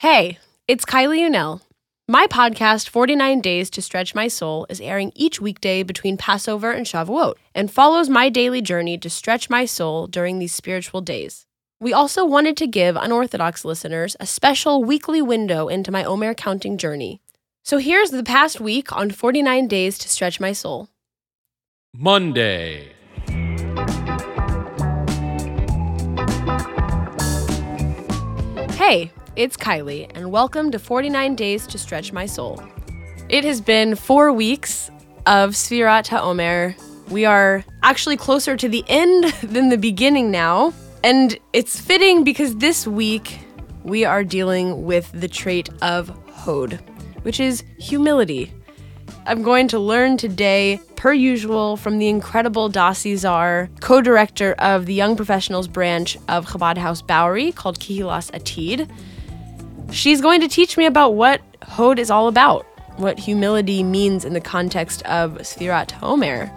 Hey, it's Kylie Unell. My podcast, 49 Days to Stretch My Soul, is airing each weekday between Passover and Shavuot and follows my daily journey to stretch my soul during these spiritual days. We also wanted to give unorthodox listeners a special weekly window into my Omer counting journey. So here's the past week on 49 Days to Stretch My Soul. Monday. Hey, it's Kylie, and welcome to 49 Days to Stretch My Soul. It has been four weeks of Sfirat HaOmer. We are actually closer to the end than the beginning now, and it's fitting because this week we are dealing with the trait of Hod, which is humility. I'm going to learn today, per usual, from the incredible Dasi Zar, co director of the Young Professionals branch of Chabad House Bowery called Kihilas Atid. She's going to teach me about what Hod is all about, what humility means in the context of Sfirat HaOmer.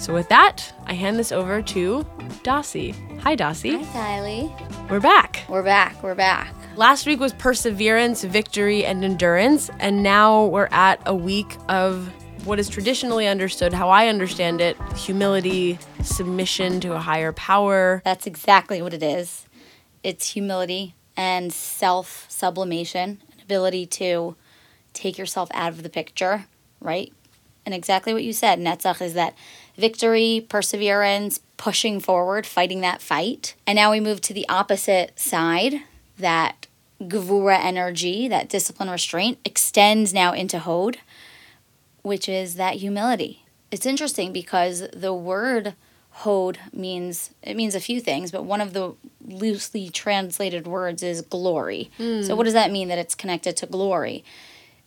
So, with that, I hand this over to Dasi. Hi, Dasi. Hi, Kylie. We're back. We're back. We're back. Last week was perseverance, victory, and endurance, and now we're at a week of what is traditionally understood, how I understand it humility, submission to a higher power. That's exactly what it is. It's humility and self sublimation, an ability to take yourself out of the picture, right? And exactly what you said, Netzach, is that victory, perseverance, pushing forward, fighting that fight. And now we move to the opposite side, that Gevura energy, that discipline restraint, extends now into Hod, which is that humility. It's interesting because the word Hod means it means a few things, but one of the loosely translated words is glory. So hmm. what does that mean that it's connected to glory?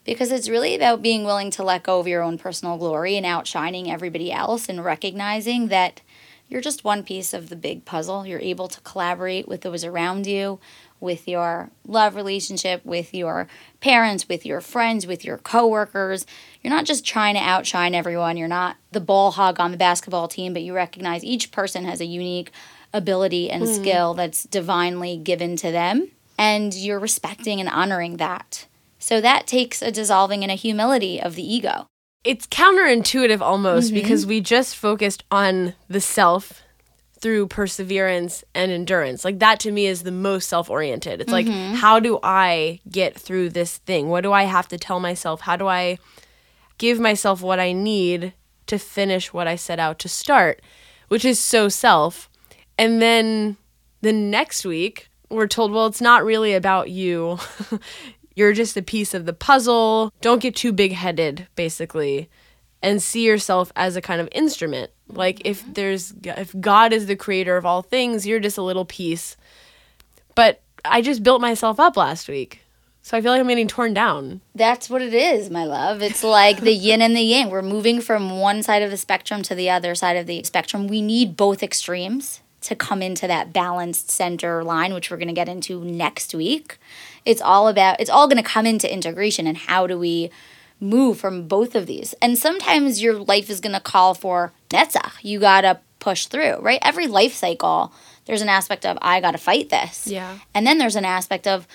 Because it's really about being willing to let go of your own personal glory and outshining everybody else and recognizing that you're just one piece of the big puzzle. You're able to collaborate with those around you, with your love relationship, with your parents, with your friends, with your coworkers. You're not just trying to outshine everyone. You're not the ball hog on the basketball team, but you recognize each person has a unique ability and mm-hmm. skill that's divinely given to them. And you're respecting and honoring that. So that takes a dissolving and a humility of the ego. It's counterintuitive almost mm-hmm. because we just focused on the self through perseverance and endurance. Like that to me is the most self oriented. It's like, how do I get through this thing? What do I have to tell myself? How do I give myself what I need to finish what I set out to start? Which is so self. And then the next week, we're told, well, it's not really about you. You're just a piece of the puzzle. Don't get too big headed, basically, and see yourself as a kind of instrument. Like if mm-hmm. there's if God is the creator of all things, you're just a little piece. But I just built myself up last week. So I feel like I'm getting torn down. That's what it is, my love. It's like the yin and the yang. We're moving from one side of the spectrum to the other side of the spectrum. We need both extremes to come into that balanced center line, which we're going to get into next week. It's all about, it's all going to come into integration and how do we move from both of these. And sometimes your life is going to call for netzach. You got to push through, right? Every life cycle, there's an aspect of, I got to fight this. Yeah. And then there's an aspect of,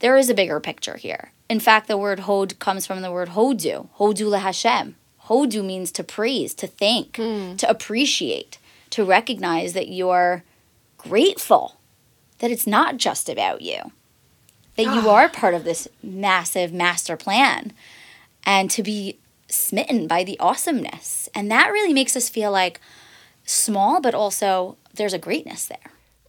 there is a bigger picture here. In fact, the word hod comes from the word hodu, hodu leHashem. Hodu means to praise, to thank, hmm. to appreciate, to recognize that you're grateful, that it's not just about you, that you ah. are part of this massive master plan, and to be smitten by the awesomeness. And that really makes us feel like small, but also there's a greatness there.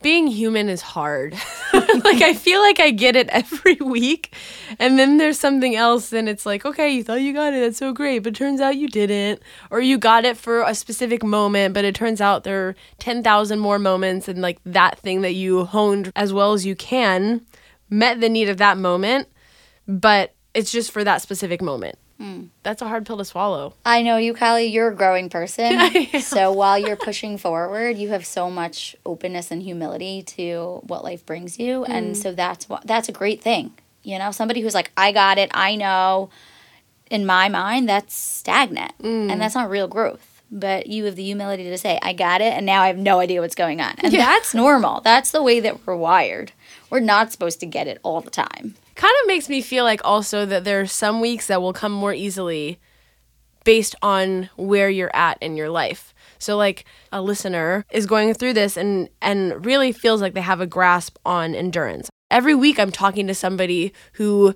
Being human is hard. like I feel like I get it every week. And then there's something else and it's like, okay, you thought you got it. That's so great, but turns out you didn't. Or you got it for a specific moment, but it turns out there are 10,000 more moments and like that thing that you honed as well as you can met the need of that moment, but it's just for that specific moment. That's a hard pill to swallow. I know you, Kylie. You're a growing person. so while you're pushing forward, you have so much openness and humility to what life brings you, and mm. so that's what that's a great thing. You know, somebody who's like, "I got it. I know." In my mind, that's stagnant, mm. and that's not real growth. But you have the humility to say, "I got it," and now I have no idea what's going on, and that's normal. That's the way that we're wired. We're not supposed to get it all the time. Kind of makes me feel like also that there are some weeks that will come more easily based on where you're at in your life. So like a listener is going through this and and really feels like they have a grasp on endurance. Every week I'm talking to somebody who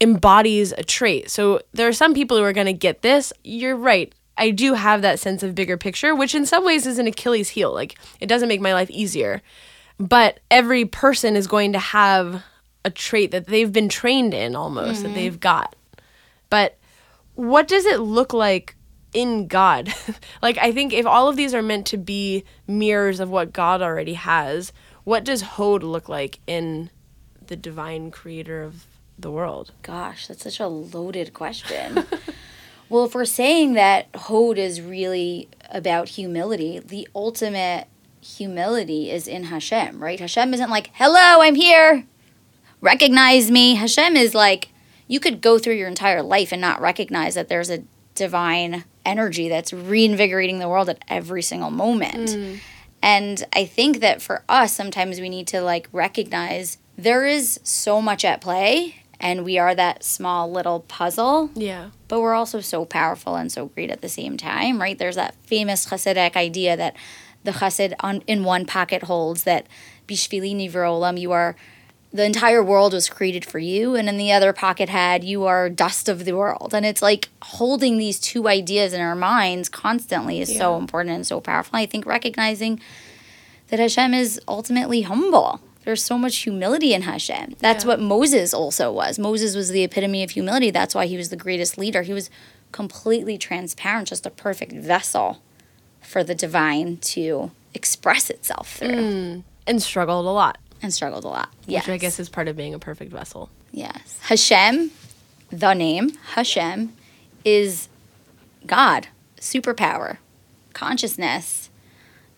embodies a trait. So there are some people who are going to get this. You're right. I do have that sense of bigger picture, which in some ways is an Achilles heel. Like it doesn't make my life easier. But every person is going to have a trait that they've been trained in almost that mm-hmm. they've got. But what does it look like in God? like I think if all of these are meant to be mirrors of what God already has, what does Hod look like in the divine creator of the world? Gosh, that's such a loaded question. well, if we're saying that Hod is really about humility, the ultimate humility is in Hashem, right? Hashem isn't like, hello, I'm here, recognize me. Hashem is like, you could go through your entire life and not recognize that there's a divine energy that's reinvigorating the world at every single moment. Mm. And I think that for us, sometimes we need to like recognize there is so much at play and we are that small little puzzle Yeah. but we're also so powerful and so great at the same time, right? There's that famous Hasidic idea that the Chassid on in one pocket holds that Bishvili Nivro you are the entire world was created for you, and in the other pocket had you are dust of the world. And it's like holding these two ideas in our minds constantly is so important and so powerful. I think recognizing that Hashem is ultimately humble. There's so much humility in Hashem. That's Yeah. what Moses also was. Moses was the epitome of humility. That's why he was the greatest leader. He was completely transparent, just a perfect vessel for the divine to express itself through mm. And struggled a lot, and struggled a lot. Yes. which I guess is part of being a perfect vessel. Yes. Hashem, the name, Hashem, is God, superpower, consciousness,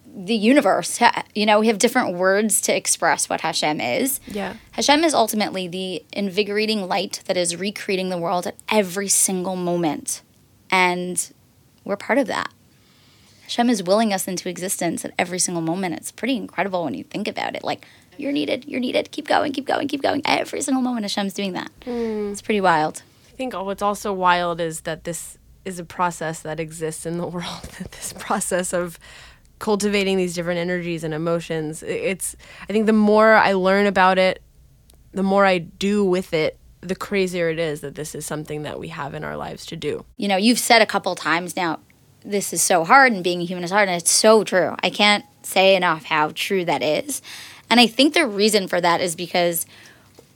the universe. You know, we have different words to express what Hashem is. Yeah. Hashem is ultimately the invigorating light that is recreating the world at every single moment. And we're part of that. Hashem is willing us into existence at every single moment. It's pretty incredible when you think about it. Like, you're needed, you're needed, keep going, keep going, keep going. Every single moment, Hashem's doing that. Hmm. It's pretty wild. I think what's also wild is that this is a process that exists in the world. This process of cultivating these different energies and emotions. It's I think the more I learn about it, the more I do with it, the crazier it is that this is something that we have in our lives to do. you know, you've said a couple times now, this is so hard and being a human is hard, and it's so true. I can't say enough how true that is. And I think the reason for that is because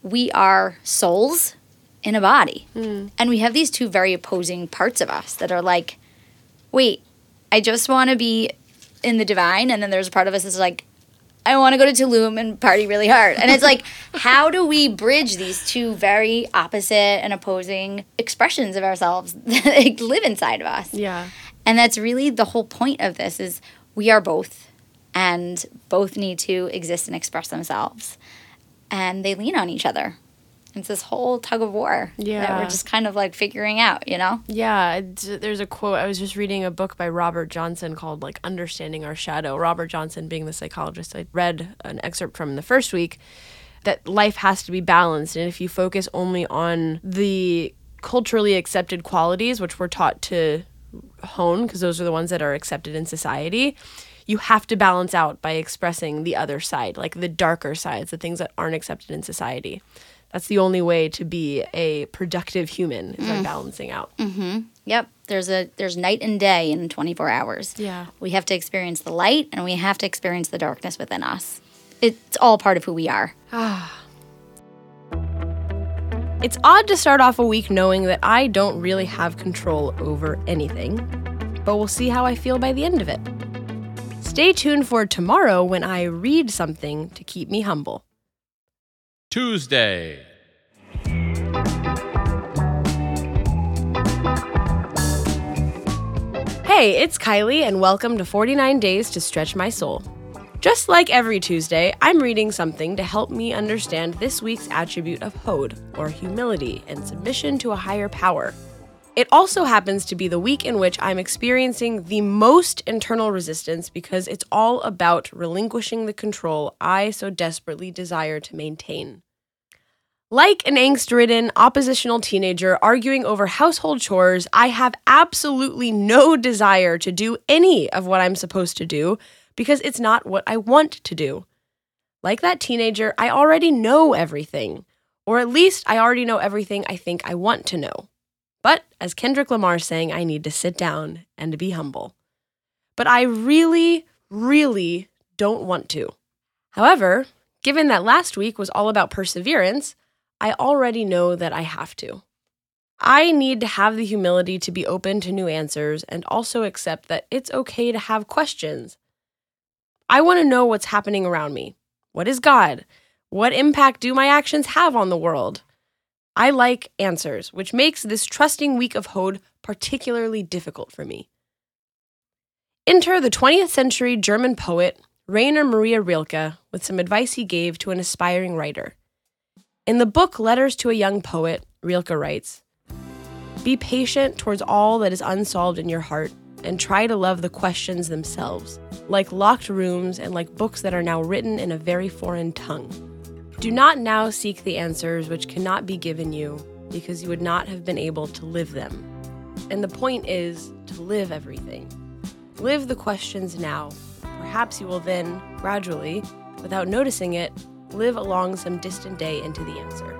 we are souls in a body. Hmm. And we have these two very opposing parts of us that are like, wait, I just want to be in the divine. And then there's a part of us that's like, I want to go to Tulum and party really hard. And it's like, how do we bridge these two very opposite and opposing expressions of ourselves that live inside of us? Yeah. And that's really the whole point of this is we are both and both need to exist and express themselves. And they lean on each other. It's this whole tug of war yeah. that we're just kind of like figuring out, you know? Yeah, there's a quote. I was just reading a book by Robert Johnson called like Understanding Our Shadow. Robert Johnson being the psychologist I read an excerpt from the first week that life has to be balanced and if you focus only on the culturally accepted qualities which we're taught to hone because those are the ones that are accepted in society, you have to balance out by expressing the other side, like the darker sides, the things that aren't accepted in society. That's the only way to be a productive human is by mm. balancing out. Mm-hmm. Yep. There's a there's night and day in 24 hours. Yeah. We have to experience the light and we have to experience the darkness within us. It's all part of who we are. It's odd to start off a week knowing that I don't really have control over anything, but we'll see how I feel by the end of it. Stay tuned for tomorrow when I read something to keep me humble. Tuesday. Hey, it's Kylie, and welcome to 49 Days to Stretch My Soul. Just like every Tuesday, I'm reading something to help me understand this week's attribute of Hod, or humility and submission to a higher power. It also happens to be the week in which I'm experiencing the most internal resistance because it's all about relinquishing the control I so desperately desire to maintain. Like an angst ridden, oppositional teenager arguing over household chores, I have absolutely no desire to do any of what I'm supposed to do because it's not what I want to do. Like that teenager, I already know everything, or at least I already know everything I think I want to know. But as Kendrick Lamar saying, I need to sit down and be humble. But I really, really don't want to. However, given that last week was all about perseverance, I already know that I have to. I need to have the humility to be open to new answers and also accept that it's okay to have questions. I want to know what's happening around me. What is God? What impact do my actions have on the world? I like answers, which makes this trusting week of Hod particularly difficult for me. Enter the 20th century German poet Rainer Maria Rilke with some advice he gave to an aspiring writer. In the book Letters to a Young Poet, Rilke writes Be patient towards all that is unsolved in your heart and try to love the questions themselves, like locked rooms and like books that are now written in a very foreign tongue. Do not now seek the answers which cannot be given you because you would not have been able to live them. And the point is to live everything. Live the questions now. Perhaps you will then, gradually, without noticing it, live along some distant day into the answer.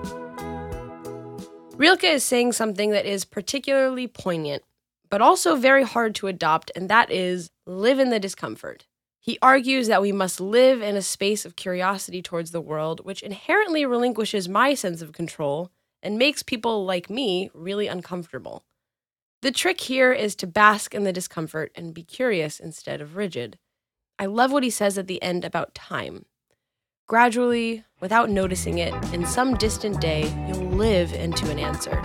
Rilke is saying something that is particularly poignant, but also very hard to adopt, and that is live in the discomfort. He argues that we must live in a space of curiosity towards the world, which inherently relinquishes my sense of control and makes people like me really uncomfortable. The trick here is to bask in the discomfort and be curious instead of rigid. I love what he says at the end about time. Gradually, without noticing it, in some distant day, you'll live into an answer.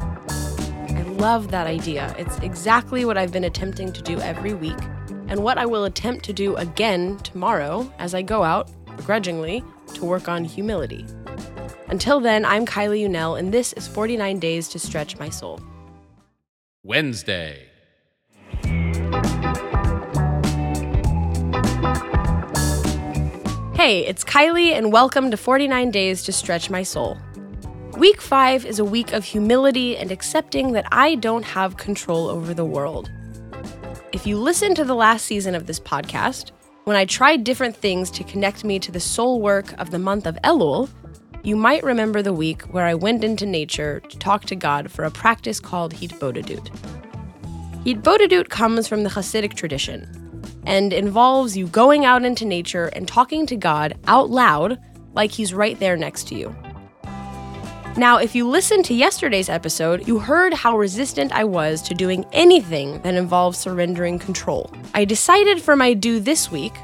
I love that idea. It's exactly what I've been attempting to do every week, and what I will attempt to do again tomorrow as I go out, begrudgingly, to work on humility. Until then, I'm Kylie Unell, and this is 49 Days to Stretch My Soul. Wednesday. Hey, it's Kylie, and welcome to 49 Days to Stretch My Soul. Week 5 is a week of humility and accepting that I don't have control over the world. If you listen to the last season of this podcast, when I tried different things to connect me to the soul work of the month of Elul, you might remember the week where I went into nature to talk to God for a practice called Hitbodedut. Hitbodedut comes from the Hasidic tradition, and involves you going out into nature and talking to God out loud like He's right there next to you. Now, if you listened to yesterday's episode, you heard how resistant I was to doing anything that involves surrendering control. I decided for my do this week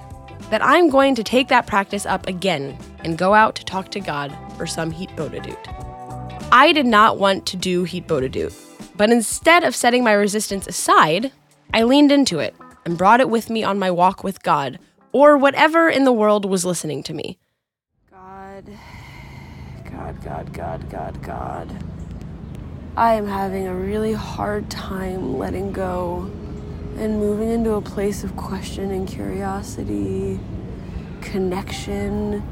that I'm going to take that practice up again and go out to talk to God for some Hitbodedut. I did not want to do Hitbodedut, but instead of setting my resistance aside, I leaned into it and brought it with me on my walk with God, or whatever in the world was listening to me. God, God, God, God, God, God. I am having a really hard time letting go and moving into a place of question and curiosity, connection,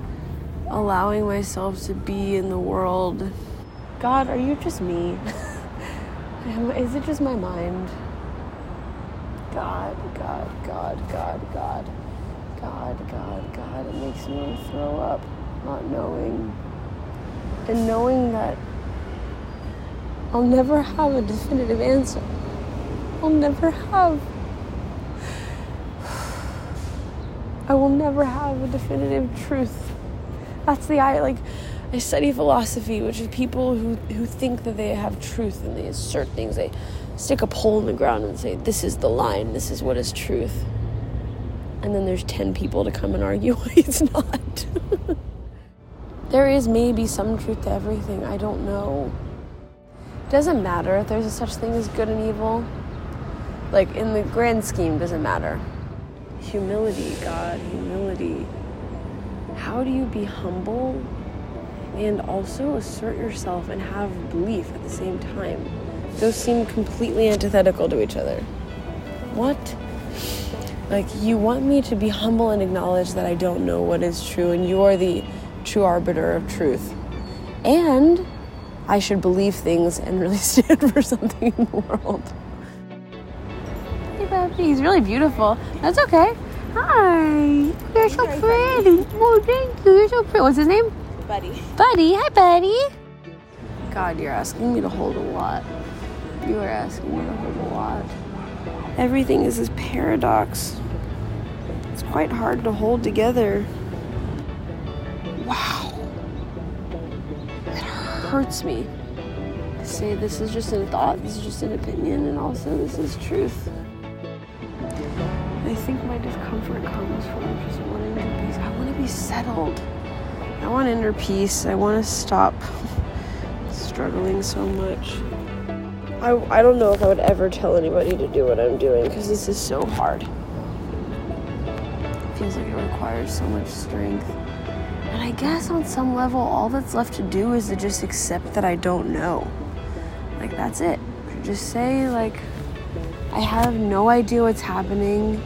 allowing myself to be in the world. God, are you just me? Is it just my mind? God, God, God, God, God, God, God, God. It makes me want to throw up, not knowing. And knowing that I'll never have a definitive answer. I'll never have. I will never have a definitive truth. That's the I like. I study philosophy, which is people who, who think that they have truth and they assert things. They stick a pole in the ground and say, This is the line, this is what is truth. And then there's 10 people to come and argue why it's not. there is maybe some truth to everything. I don't know. It doesn't matter if there's a such thing as good and evil. Like, in the grand scheme, doesn't matter. Humility, God, humility. How do you be humble and also assert yourself and have belief at the same time? Those seem completely antithetical to each other. What? Like, you want me to be humble and acknowledge that I don't know what is true, and you are the true arbiter of truth. And I should believe things and really stand for something in the world. Hey. He's really beautiful. That's okay. Hi. You're so pretty. Oh, thank you. You're so pretty. What's his name? Buddy. Buddy. Hi, Buddy. God, you're asking me to hold a lot. You are asking me to hold a lot. Everything is this paradox. It's quite hard to hold together. Wow. It hurts me to say this is just a thought, this is just an opinion, and also this is truth. I think my discomfort comes from just wanting to be, I want to be settled. I want inner peace. I want to stop struggling so much. I, I don't know if I would ever tell anybody to do what I'm doing because this is so hard. It feels like it requires so much strength. I guess on some level, all that's left to do is to just accept that I don't know. Like, that's it. Just say, like, I have no idea what's happening.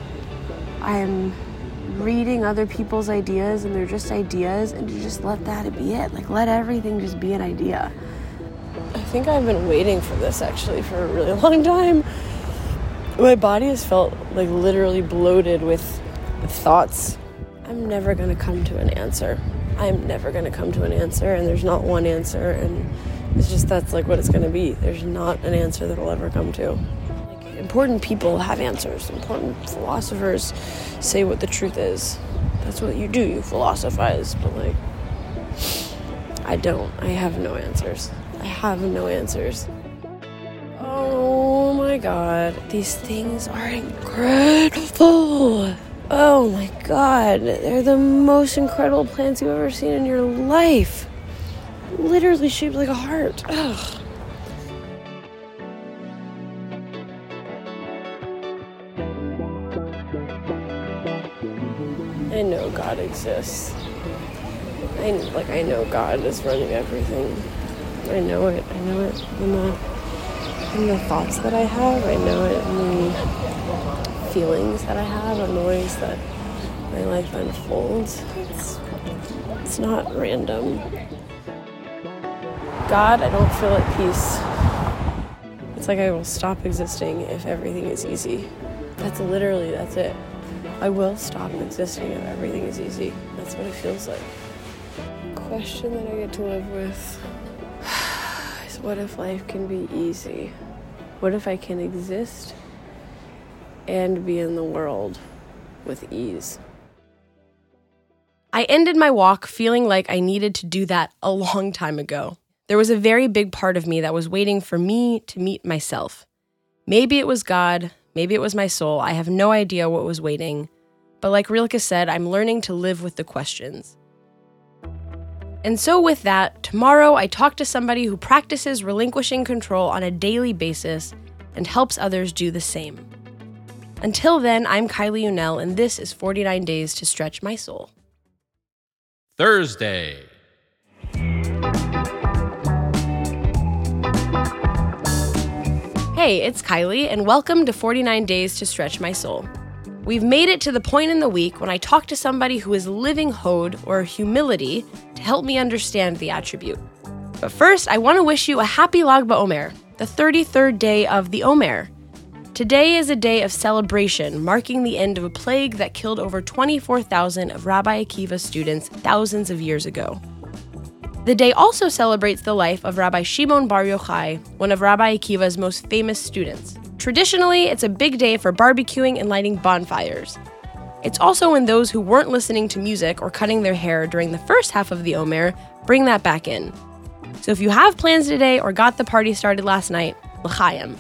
I'm reading other people's ideas and they're just ideas, and to just let that be it. Like, let everything just be an idea. I think I've been waiting for this actually for a really long time. My body has felt like literally bloated with, thoughts. I'm never to come to an answer. I'm never going to come to an answer, and there's not one answer, and it's just that's like what it's going to be. There's not an answer that I'll ever come to. Like, important people have answers. Important philosophers say what the truth is. That's what you do. You philosophize, but like, I don't. I have no answers. I have no answers. Oh my god, these things are incredible. Oh my god, they're the most incredible plants you've ever seen in your life. Literally shaped like a heart. Ugh. I know God exists. I like I know God is running everything. I know it. I know it in the in the thoughts that I have. I know it in the feelings that I have and the ways that my life unfolds. It's it's not random. God, I don't feel at peace. It's like I will stop existing if everything is easy. That's literally that's it. I will stop existing if everything is easy. That's what it feels like. Question that I get to live with is what if life can be easy? What if I can exist and be in the world with ease? I ended my walk feeling like I needed to do that a long time ago. There was a very big part of me that was waiting for me to meet myself. Maybe it was God, maybe it was my soul. I have no idea what was waiting. But like Rilke said, I'm learning to live with the questions. And so, with that, tomorrow I talk to somebody who practices relinquishing control on a daily basis and helps others do the same. Until then, I'm Kylie Unell, and this is 49 Days to Stretch My Soul. Thursday. Hey, it's Kylie, and welcome to 49 Days to Stretch My Soul. We've made it to the point in the week when I talk to somebody who is living Hod or humility to help me understand the attribute. But first, I want to wish you a happy Lag BaOmer, the 33rd day of the Omer. Today is a day of celebration, marking the end of a plague that killed over 24,000 of Rabbi Akiva's students thousands of years ago. The day also celebrates the life of Rabbi Shimon Bar Yochai, one of Rabbi Akiva's most famous students. Traditionally, it's a big day for barbecuing and lighting bonfires. It's also when those who weren't listening to music or cutting their hair during the first half of the Omer bring that back in. So if you have plans today or got the party started last night, l'chaim.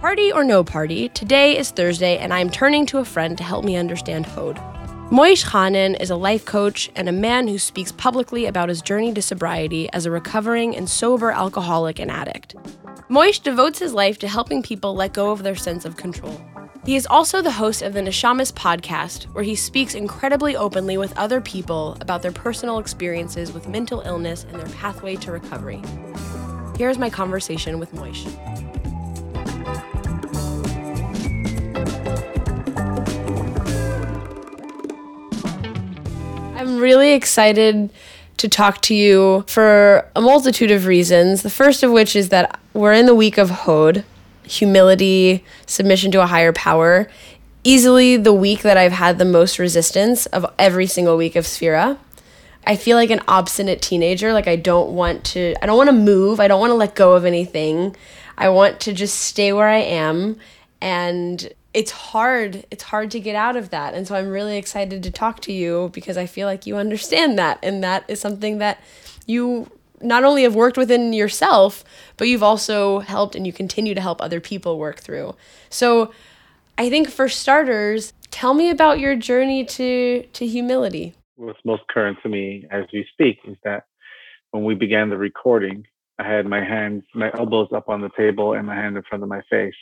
Party or no party, today is Thursday and I am turning to a friend to help me understand Hod. Moish Hanan is a life coach and a man who speaks publicly about his journey to sobriety as a recovering and sober alcoholic and addict. Moish devotes his life to helping people let go of their sense of control. He is also the host of the Neshamas podcast, where he speaks incredibly openly with other people about their personal experiences with mental illness and their pathway to recovery. Here's my conversation with Moish. I'm really excited to talk to you for a multitude of reasons. The first of which is that we're in the week of Hod, humility, submission to a higher power. Easily the week that I've had the most resistance of every single week of Sphera. I feel like an obstinate teenager. Like I don't want to I don't want to move. I don't want to let go of anything. I want to just stay where I am and it's hard it's hard to get out of that. And so i'm really excited to talk to you because i feel like you understand that. And that is something that you not only have worked within yourself but you've also helped and you continue to help other people work through. So i think for starters tell me about your journey to to humility. What's most current to me as we speak is that when we began the recording i had my hands my elbows up on the table and my hand in front of my face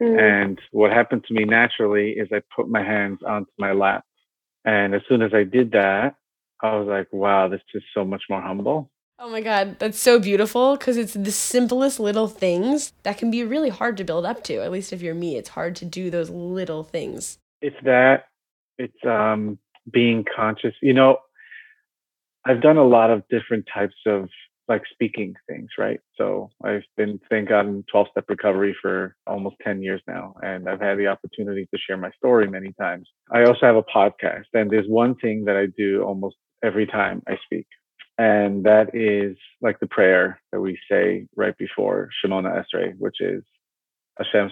Mm. And what happened to me naturally is I put my hands onto my lap. And as soon as I did that, I was like, wow, this is so much more humble. Oh my God, that's so beautiful because it's the simplest little things that can be really hard to build up to. At least if you're me, it's hard to do those little things. It's that, it's um, being conscious. You know, I've done a lot of different types of like speaking things, right? So I've been, in 12 step recovery for almost 10 years now. And I've had the opportunity to share my story many times. I also have a podcast and there's one thing that I do almost every time I speak. And that is like the prayer that we say right before Shemona Esrei, which is Hashem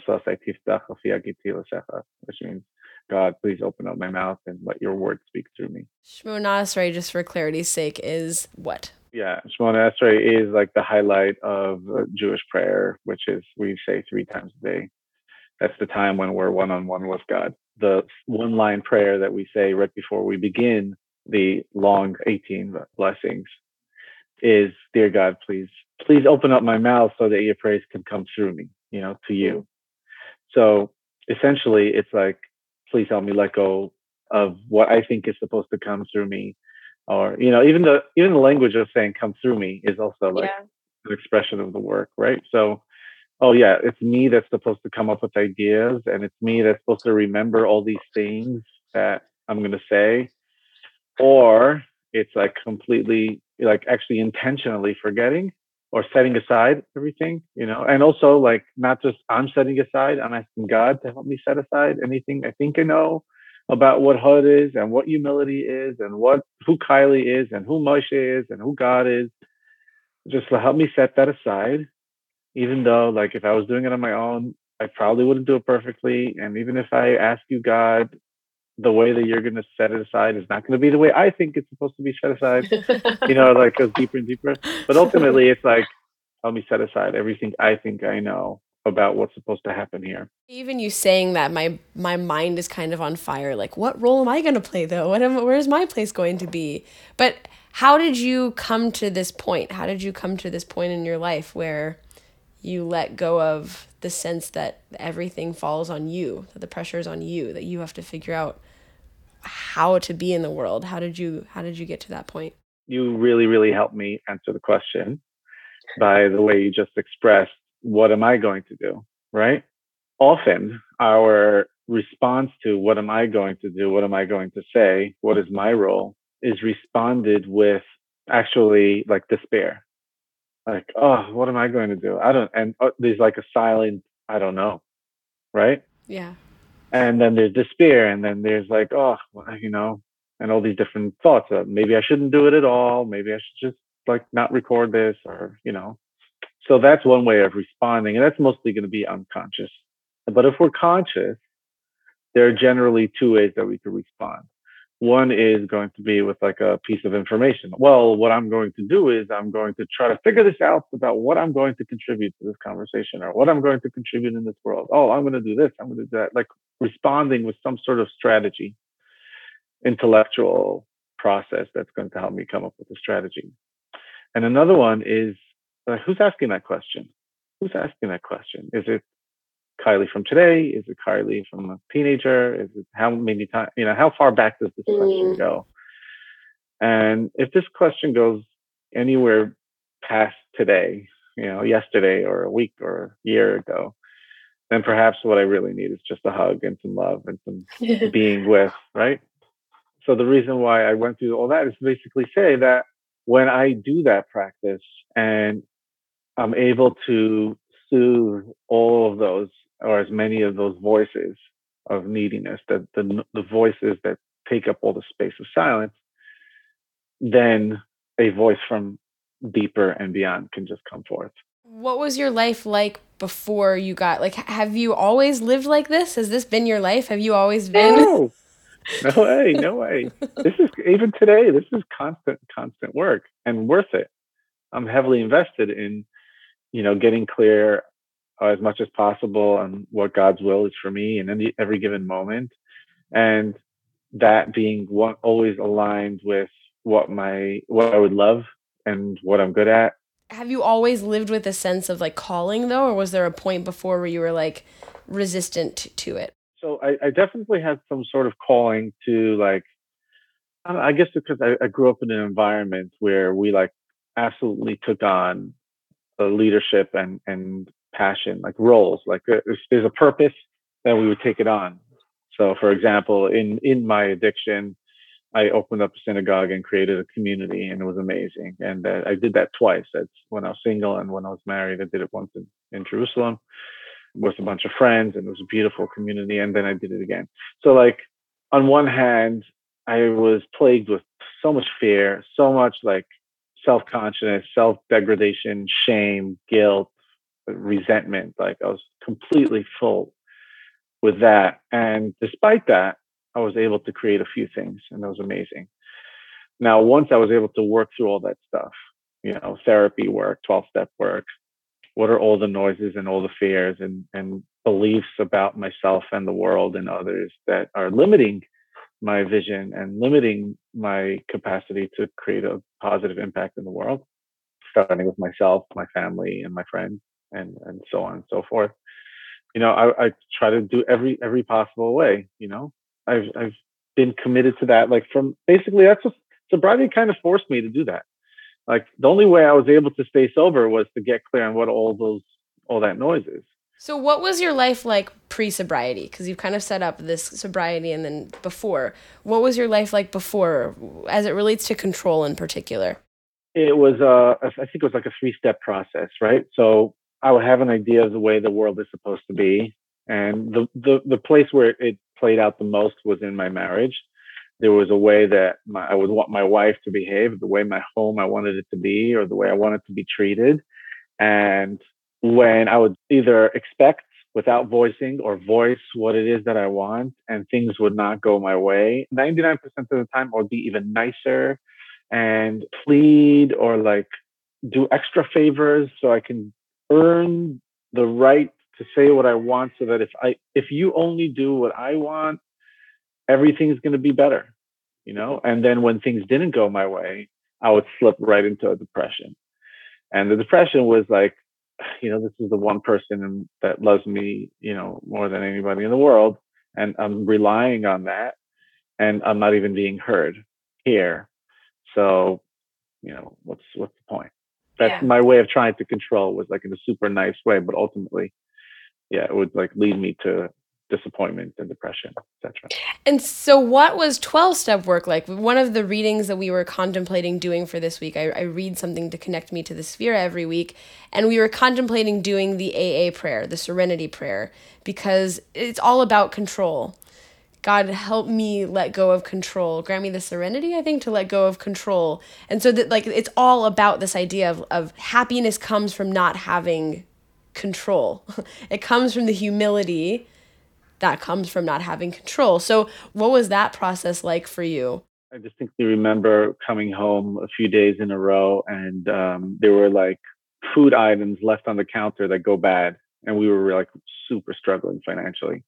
which means God, please open up my mouth and let your word speak through me. Shemona Esrei, just for clarity's sake, is what? Yeah, Shemona Esrei is like the highlight of uh, Jewish prayer, which is we say three times a day. That's the time when we're one on one with God. The one line prayer that we say right before we begin the long 18 blessings is, Dear God, please, please open up my mouth so that your praise can come through me, you know, to you. So essentially, it's like, please help me let go of what I think is supposed to come through me or you know even the even the language of saying come through me is also like yeah. an expression of the work right? So oh yeah it's me that's supposed to come up with ideas and it's me that's supposed to remember all these things that i'm going to say. Or it's like completely like actually intentionally forgetting or setting aside everything you know? And also like not just i'm setting aside i'm asking god to help me set aside anything i think i know about what Hod is and what humility is and what who Kylie is and who Moshe is and who God is. Just to help me set that aside. Even though, like, if I was doing it on my own, I probably wouldn't do it perfectly. And even if I ask you, God, the way that you're going to set it aside is not going to be the way I think it's supposed to be set aside. you know, like goes deeper and deeper. But ultimately, it's like, help me set aside everything I think I know about what's supposed to happen here. Even you saying that, my my mind is kind of on fire. Like, what role am I going to play though? What am, where's my place going to be? But how did you come to this point? How did you come to this point in your life where you let go of the sense that everything falls on you, that the pressure is on you, that you have to figure out how to be in the world? How did you how did you get to that point? You really really helped me answer the question by the way you just expressed what am I going to do? Right? Often our response to what am I going to do? What am I going to say? What is my role? Is responded with actually like despair. Like, oh, what am I going to do? I don't, and uh, there's like a silent, I don't know. Right? Yeah. And then there's despair. And then there's like, oh, you know, and all these different thoughts of maybe I shouldn't do it at all. Maybe I should just like not record this or, you know, so that's one way of responding, and that's mostly going to be unconscious. But if we're conscious, there are generally two ways that we could respond. One is going to be with like a piece of information. Well, what I'm going to do is I'm going to try to figure this out about what I'm going to contribute to this conversation or what I'm going to contribute in this world. Oh, I'm going to do this. I'm going to do that. Like responding with some sort of strategy, intellectual process that's going to help me come up with a strategy. And another one is who's asking that question? Who's asking that question? Is it Kylie from today? Is it Kylie from a teenager? Is it how many times, you know, how far back does this mm. question go? And if this question goes anywhere past today, you know, yesterday or a week or a year ago, then perhaps what I really need is just a hug and some love and some being with, right? So the reason why I went through all that is basically say that when I do that practice and I'm able to soothe all of those or as many of those voices of neediness, that the the voices that take up all the space of silence, then a voice from deeper and beyond can just come forth. What was your life like before you got like have you always lived like this? Has this been your life? Have you always been No. No way, no way. This is even today, this is constant, constant work and worth it. I'm heavily invested in, you know, getting clear uh, as much as possible on what God's will is for me in any, every given moment. And that being what always aligned with what my what I would love and what I'm good at. Have you always lived with a sense of like calling though, or was there a point before where you were like resistant to it? So I, I definitely had some sort of calling to like, I guess because I, I grew up in an environment where we like absolutely took on leadership and and passion, like roles. Like uh, there's a purpose, then we would take it on. So, for example, in in my addiction, I opened up a synagogue and created a community, and it was amazing. And uh, I did that twice. That's when I was single and when I was married. I did it once in, in Jerusalem with a bunch of friends, and it was a beautiful community. And then I did it again. So, like on one hand, I was plagued with so much fear, so much like self consciousness, self degradation, shame, guilt, resentment. Like I was completely full with that. And despite that, I was able to create a few things, and that was amazing. Now, once I was able to work through all that stuff, you know, therapy work, 12 step work, what are all the noises and all the fears and, and beliefs about myself and the world and others that are limiting my vision and limiting my capacity to create a positive impact in the world, starting with myself, my family, and my friends, and, and so on and so forth. You know, I, I try to do every every possible way, you know, I've I've been committed to that. Like from basically that's what sobriety kind of forced me to do that. Like the only way I was able to stay sober was to get clear on what all those all that noise is. So what was your life like pre-sobriety? Because you've kind of set up this sobriety and then before. What was your life like before, as it relates to control in particular? It was uh, I think it was like a three-step process, right? So I would have an idea of the way the world is supposed to be, and the the the place where it played out the most was in my marriage. There was a way that my, I would want my wife to behave, the way my home I wanted it to be, or the way I wanted to be treated. And when I would either expect without voicing or voice what it is that I want, and things would not go my way, 99% of the time, I would be even nicer and plead or like do extra favors so I can earn the right to say what I want so that if I if you only do what I want, everything's going to be better, you know? And then when things didn't go my way, I would slip right into a depression. And the depression was like, you know, this is the one person that loves me, you know, more than anybody in the world. And I'm relying on that and I'm not even being heard here. So, you know, what's what's the point? That's yeah. my way of trying to control was like in a super nice way, but ultimately yeah, it would like lead me to disappointment and depression, etc. And so, what was 12 step work like? One of the readings that we were contemplating doing for this week, I, I, read something to connect me to the sphere every week, and we were contemplating doing the AA prayer, the serenity prayer, because it's all about control. God help me let go of control. Grant me the serenity, I think, to let go of control. And so that like it's all about this idea of, of happiness comes from not having control. it comes from the humility that comes from not having control. So, what was that process like for you? I distinctly remember coming home a few days in a row, and um, there were like food items left on the counter that go bad, and we were like super struggling financially,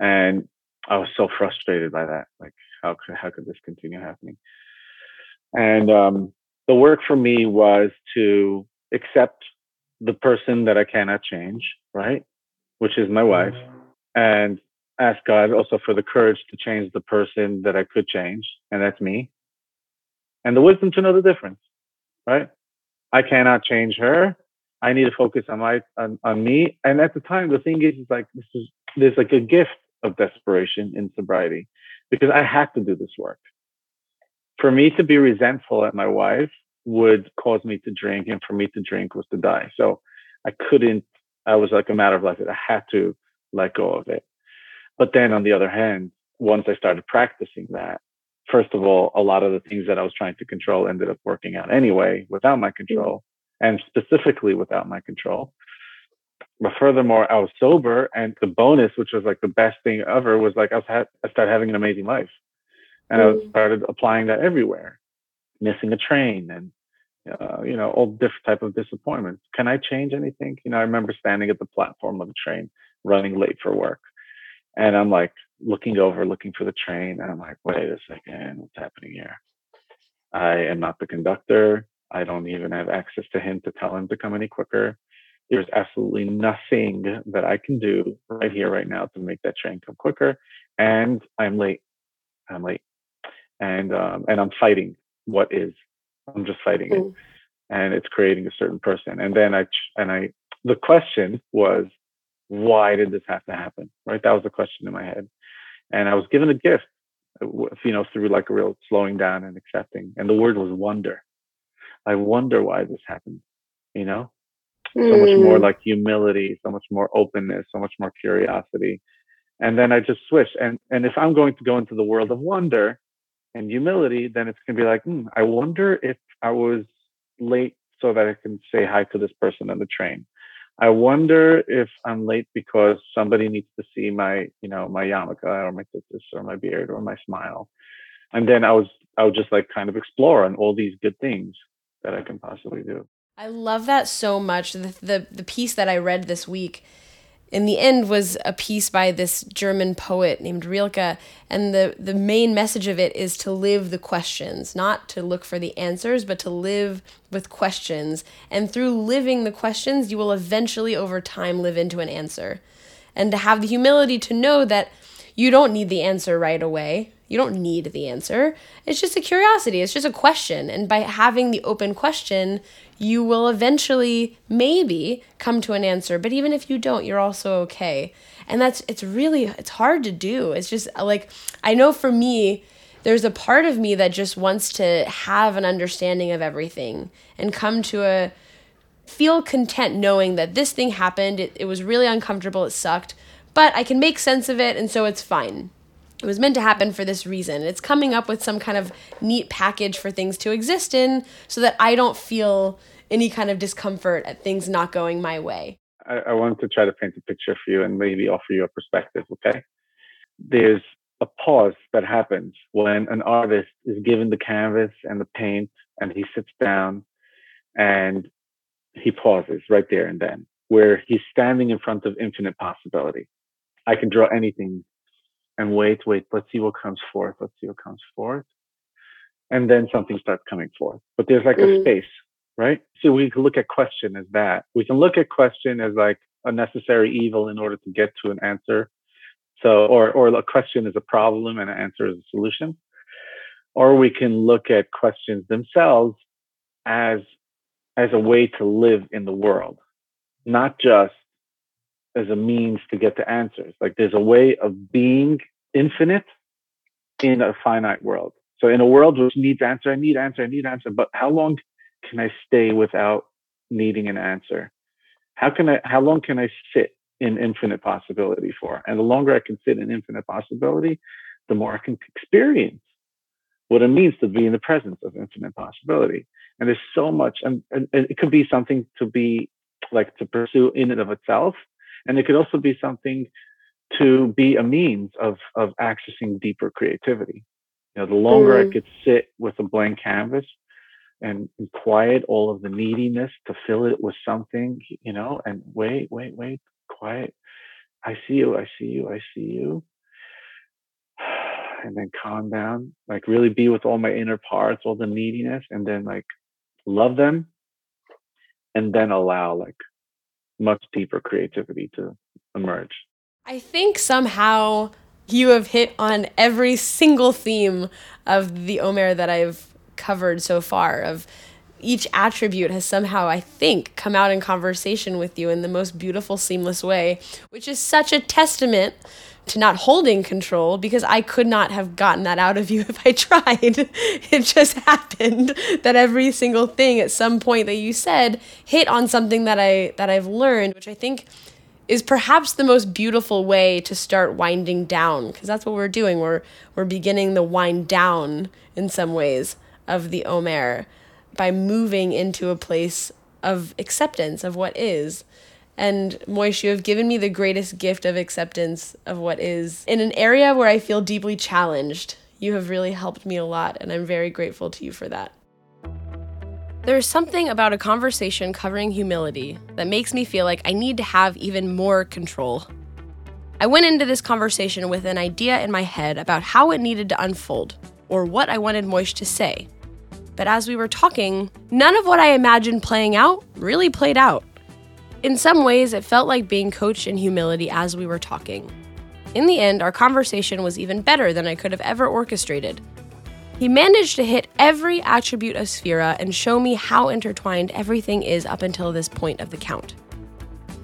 and I was so frustrated by that. Like, how could how could this continue happening? And um, the work for me was to accept the person that I cannot change, right? Which is my wife. And ask God also for the courage to change the person that I could change, and that's me. And the wisdom to know the difference, right? I cannot change her. I need to focus on my on, on me. And at the time, the thing is, is like this is there's like a gift of desperation in sobriety because I had to do this work. For me to be resentful at my wife would cause me to drink, and for me to drink was to die. So I couldn't. I was like a matter of life. I had to let go of it. But then on the other hand, once I started practicing that, first of all, a lot of the things that I was trying to control ended up working out anyway without my control, and specifically without my control. But furthermore, I was sober, and the bonus, which was like the best thing ever, was like I was ha- I started having an amazing life, and mm. I started applying that everywhere. Missing a train and uh, you know all different type of disappointments. Can I change anything? You know, I remember standing at the platform of a train, running late for work, and I'm like looking over, looking for the train, and I'm like, wait a second, what's happening here? I am not the conductor. I don't even have access to him to tell him to come any quicker. There's absolutely nothing that I can do right here, right now to make that train come quicker. And I'm late. I'm late. And um, and I'm fighting what is. I'm just fighting it. And it's creating a certain person. And then I and I the question was, why did this have to happen? Right? That was the question in my head. And I was given a gift, uh, you know, through like a real slowing down and accepting. And the word was wonder. I wonder why this happened, you know? so much more mm. like humility, so much more openness, so much more curiosity. And then I just switch. And and if I'm going to go into the world of wonder and humility, then it's gonna be like, hmm, I wonder if I was late so that I can say hi to this person on the train. I wonder if I'm late because somebody needs to see my, you know, my yarmulke or my tzitzis or my beard or my smile. And then I was I would just like kind of explore on all these good things that I can possibly do. I love that so much. The, the the piece that I read this week in the end was a piece by this German poet named Rilke and the the main message of it is to live the questions, not to look for the answers, but to live with questions. And through living the questions, you will eventually over time live into an answer. And to have the humility to know that you don't need the answer right away. You don't need the answer. It's just a curiosity. It's just a question. And by having the open question, you will eventually maybe come to an answer. But even if you don't, you're also okay. And that's it's really it's hard to do. It's just like I know for me there's a part of me that just wants to have an understanding of everything and come to a feel content knowing that this thing happened. It, it was really uncomfortable. It sucked. But I can make sense of it and so it's fine it was meant to happen for this reason. It's coming up with some kind of neat package for things to exist in so that I don't feel any kind of discomfort at things not going my way. I, I want to try to paint a picture for you and maybe offer you a perspective, okay? There's a pause that happens when an artist is given the canvas and the paint and he sits down and he pauses right there and then, where he's standing in front of infinite possibility. I can draw anything and wait, wait, let's see what comes forth. Let's see what comes forth. And then something starts coming forth. But there's like mm. a space, right? So we can look at question as that. We can look at question as like a necessary evil in order to get to an answer. So, or, or a question is a problem and an answer is a solution. Or we can look at questions themselves as, as a way to live in the world, not just as a means to get to answers. Like there's a way of being infinite in a finite world. So in a world which needs answer, I need answer, I need answer. But how long can I stay without needing an answer? How can I how long can I sit in infinite possibility for? And the longer I can sit in infinite possibility, the more I can experience what it means to be in the presence of infinite possibility. And there's so much, and, and it could be something to be like to pursue in and of itself, and it could also be something to be a means of of accessing deeper creativity. You know, the longer mm. I could sit with a blank canvas and, and quiet all of the neediness to fill it with something, you know, and wait, wait, wait, quiet. I see you, I see you, I see you. And then calm down, like really be with all my inner parts, all the neediness, and then like love them and then allow like much deeper creativity to emerge. I think somehow you have hit on every single theme of the Omer that I've covered so far of each attribute has somehow, I think, come out in conversation with you in the most beautiful, seamless way, which is such a testament to not holding control because I could not have gotten that out of you if I tried. it just happened that every single thing at some point that you said hit on something that I that I've learned, which I think is perhaps the most beautiful way to start winding down because that's what we're doing. We're we're beginning the wind down in some ways of the Omer by moving into a place of acceptance of what is. And Moish, you have given me the greatest gift of acceptance of what is in an area where I feel deeply challenged. You have really helped me a lot, and I'm very grateful to you for that. There is something about a conversation covering humility that makes me feel like I need to have even more control. I went into this conversation with an idea in my head about how it needed to unfold, or what I wanted Moish to say. But as we were talking, none of what I imagined playing out really played out. In some ways, it felt like being coached in humility as we were talking. In the end, our conversation was even better than I could have ever orchestrated. He managed to hit every attribute of Sphira and show me how intertwined everything is up until this point of the count.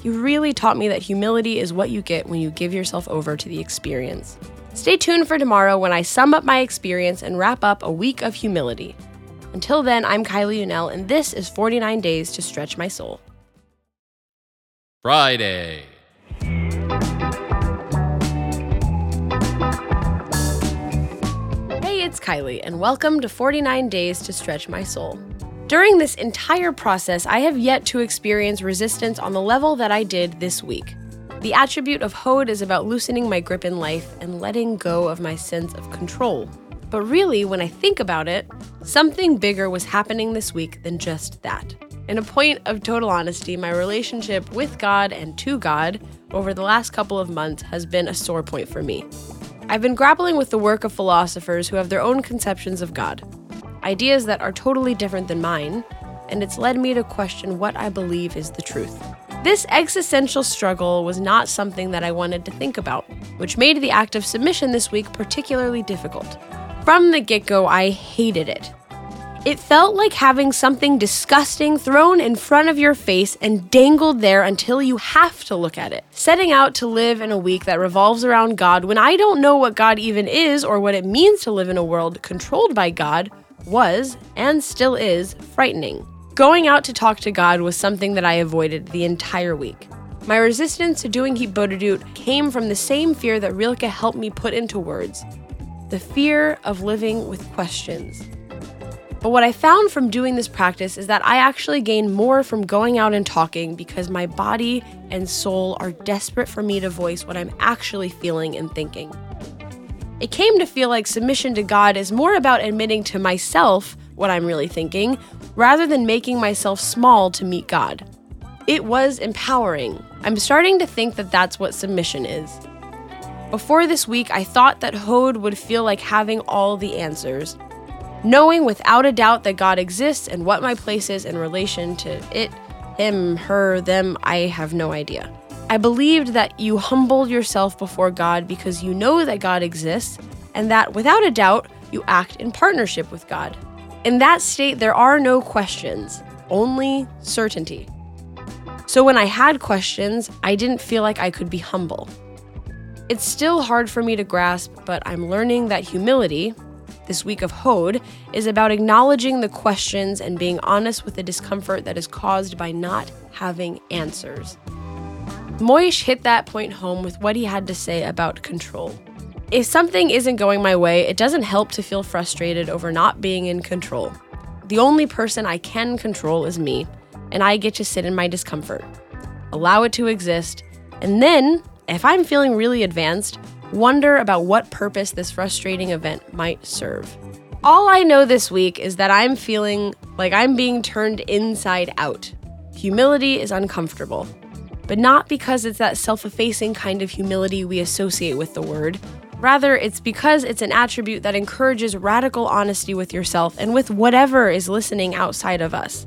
He really taught me that humility is what you get when you give yourself over to the experience. Stay tuned for tomorrow when I sum up my experience and wrap up a week of humility. Until then, I'm Kylie Unell, and this is 49 Days to Stretch My Soul. Friday. Hey, it's Kylie, and welcome to 49 Days to Stretch My Soul. During this entire process, I have yet to experience resistance on the level that I did this week. The attribute of Hod is about loosening my grip in life and letting go of my sense of control. But really, when I think about it, something bigger was happening this week than just that. In a point of total honesty, my relationship with God and to God over the last couple of months has been a sore point for me. I've been grappling with the work of philosophers who have their own conceptions of God, ideas that are totally different than mine, and it's led me to question what I believe is the truth. This existential struggle was not something that I wanted to think about, which made the act of submission this week particularly difficult. From the get go, I hated it. It felt like having something disgusting thrown in front of your face and dangled there until you have to look at it. Setting out to live in a week that revolves around God when I don't know what God even is or what it means to live in a world controlled by God was, and still is, frightening. Going out to talk to God was something that I avoided the entire week. My resistance to doing Hitbodedut came from the same fear that Rilke helped me put into words the fear of living with questions. But what I found from doing this practice is that I actually gain more from going out and talking because my body and soul are desperate for me to voice what I'm actually feeling and thinking. It came to feel like submission to God is more about admitting to myself what I'm really thinking rather than making myself small to meet God. It was empowering. I'm starting to think that that's what submission is. Before this week, I thought that Hod would feel like having all the answers. Knowing without a doubt that God exists and what my place is in relation to it, him, her, them, I have no idea. I believed that you humbled yourself before God because you know that God exists, and that without a doubt, you act in partnership with God. In that state, there are no questions, only certainty. So when I had questions, I didn't feel like I could be humble. It's still hard for me to grasp, but I'm learning that humility, this week of Hod is about acknowledging the questions and being honest with the discomfort that is caused by not having answers. Moish hit that point home with what he had to say about control. If something isn't going my way, it doesn't help to feel frustrated over not being in control. The only person I can control is me, and I get to sit in my discomfort, allow it to exist, and then if I'm feeling really advanced, wonder about what purpose this frustrating event might serve. All I know this week is that I'm feeling like I'm being turned inside out. Humility is uncomfortable, but not because it's that self effacing kind of humility we associate with the word. Rather, it's because it's an attribute that encourages radical honesty with yourself and with whatever is listening outside of us.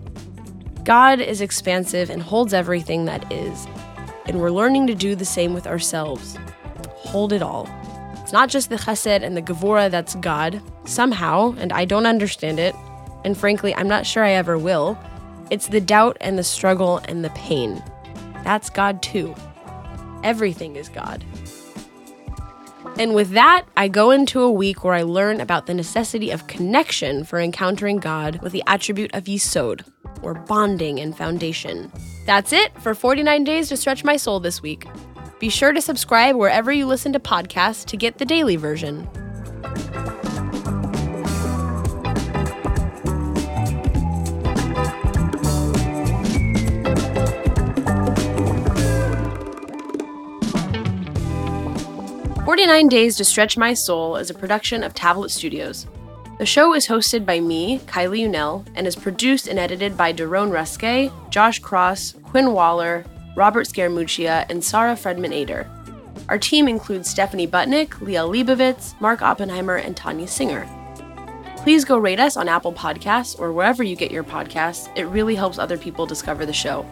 God is expansive and holds everything that is, and we're learning to do the same with ourselves. Hold it all. It's not just the chesed and the gevura that's God. Somehow, and I don't understand it, and frankly, I'm not sure I ever will. It's the doubt and the struggle and the pain. That's God too. Everything is God. And with that, I go into a week where I learn about the necessity of connection for encountering God with the attribute of yesod, or bonding and foundation. That's it for 49 days to stretch my soul this week. Be sure to subscribe wherever you listen to podcasts to get the daily version. Forty-nine Days to Stretch My Soul is a production of Tablet Studios. The show is hosted by me, Kylie Unell, and is produced and edited by Daron Ruske, Josh Cross, Quinn Waller, Robert Scaramuccia, and Sarah Fredman Ader. Our team includes Stephanie Butnick, Liel Leibovitz, Mark Oppenheimer, and Tanya Singer. Please go rate us on Apple Podcasts or wherever you get your podcasts. It really helps other people discover the show.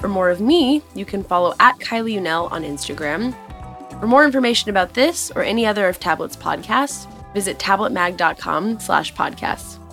For more of me, you can follow at Kylie Unell on Instagram. For more information about this or any other of Tablet's podcasts, visit tabletmag.com slash podcasts.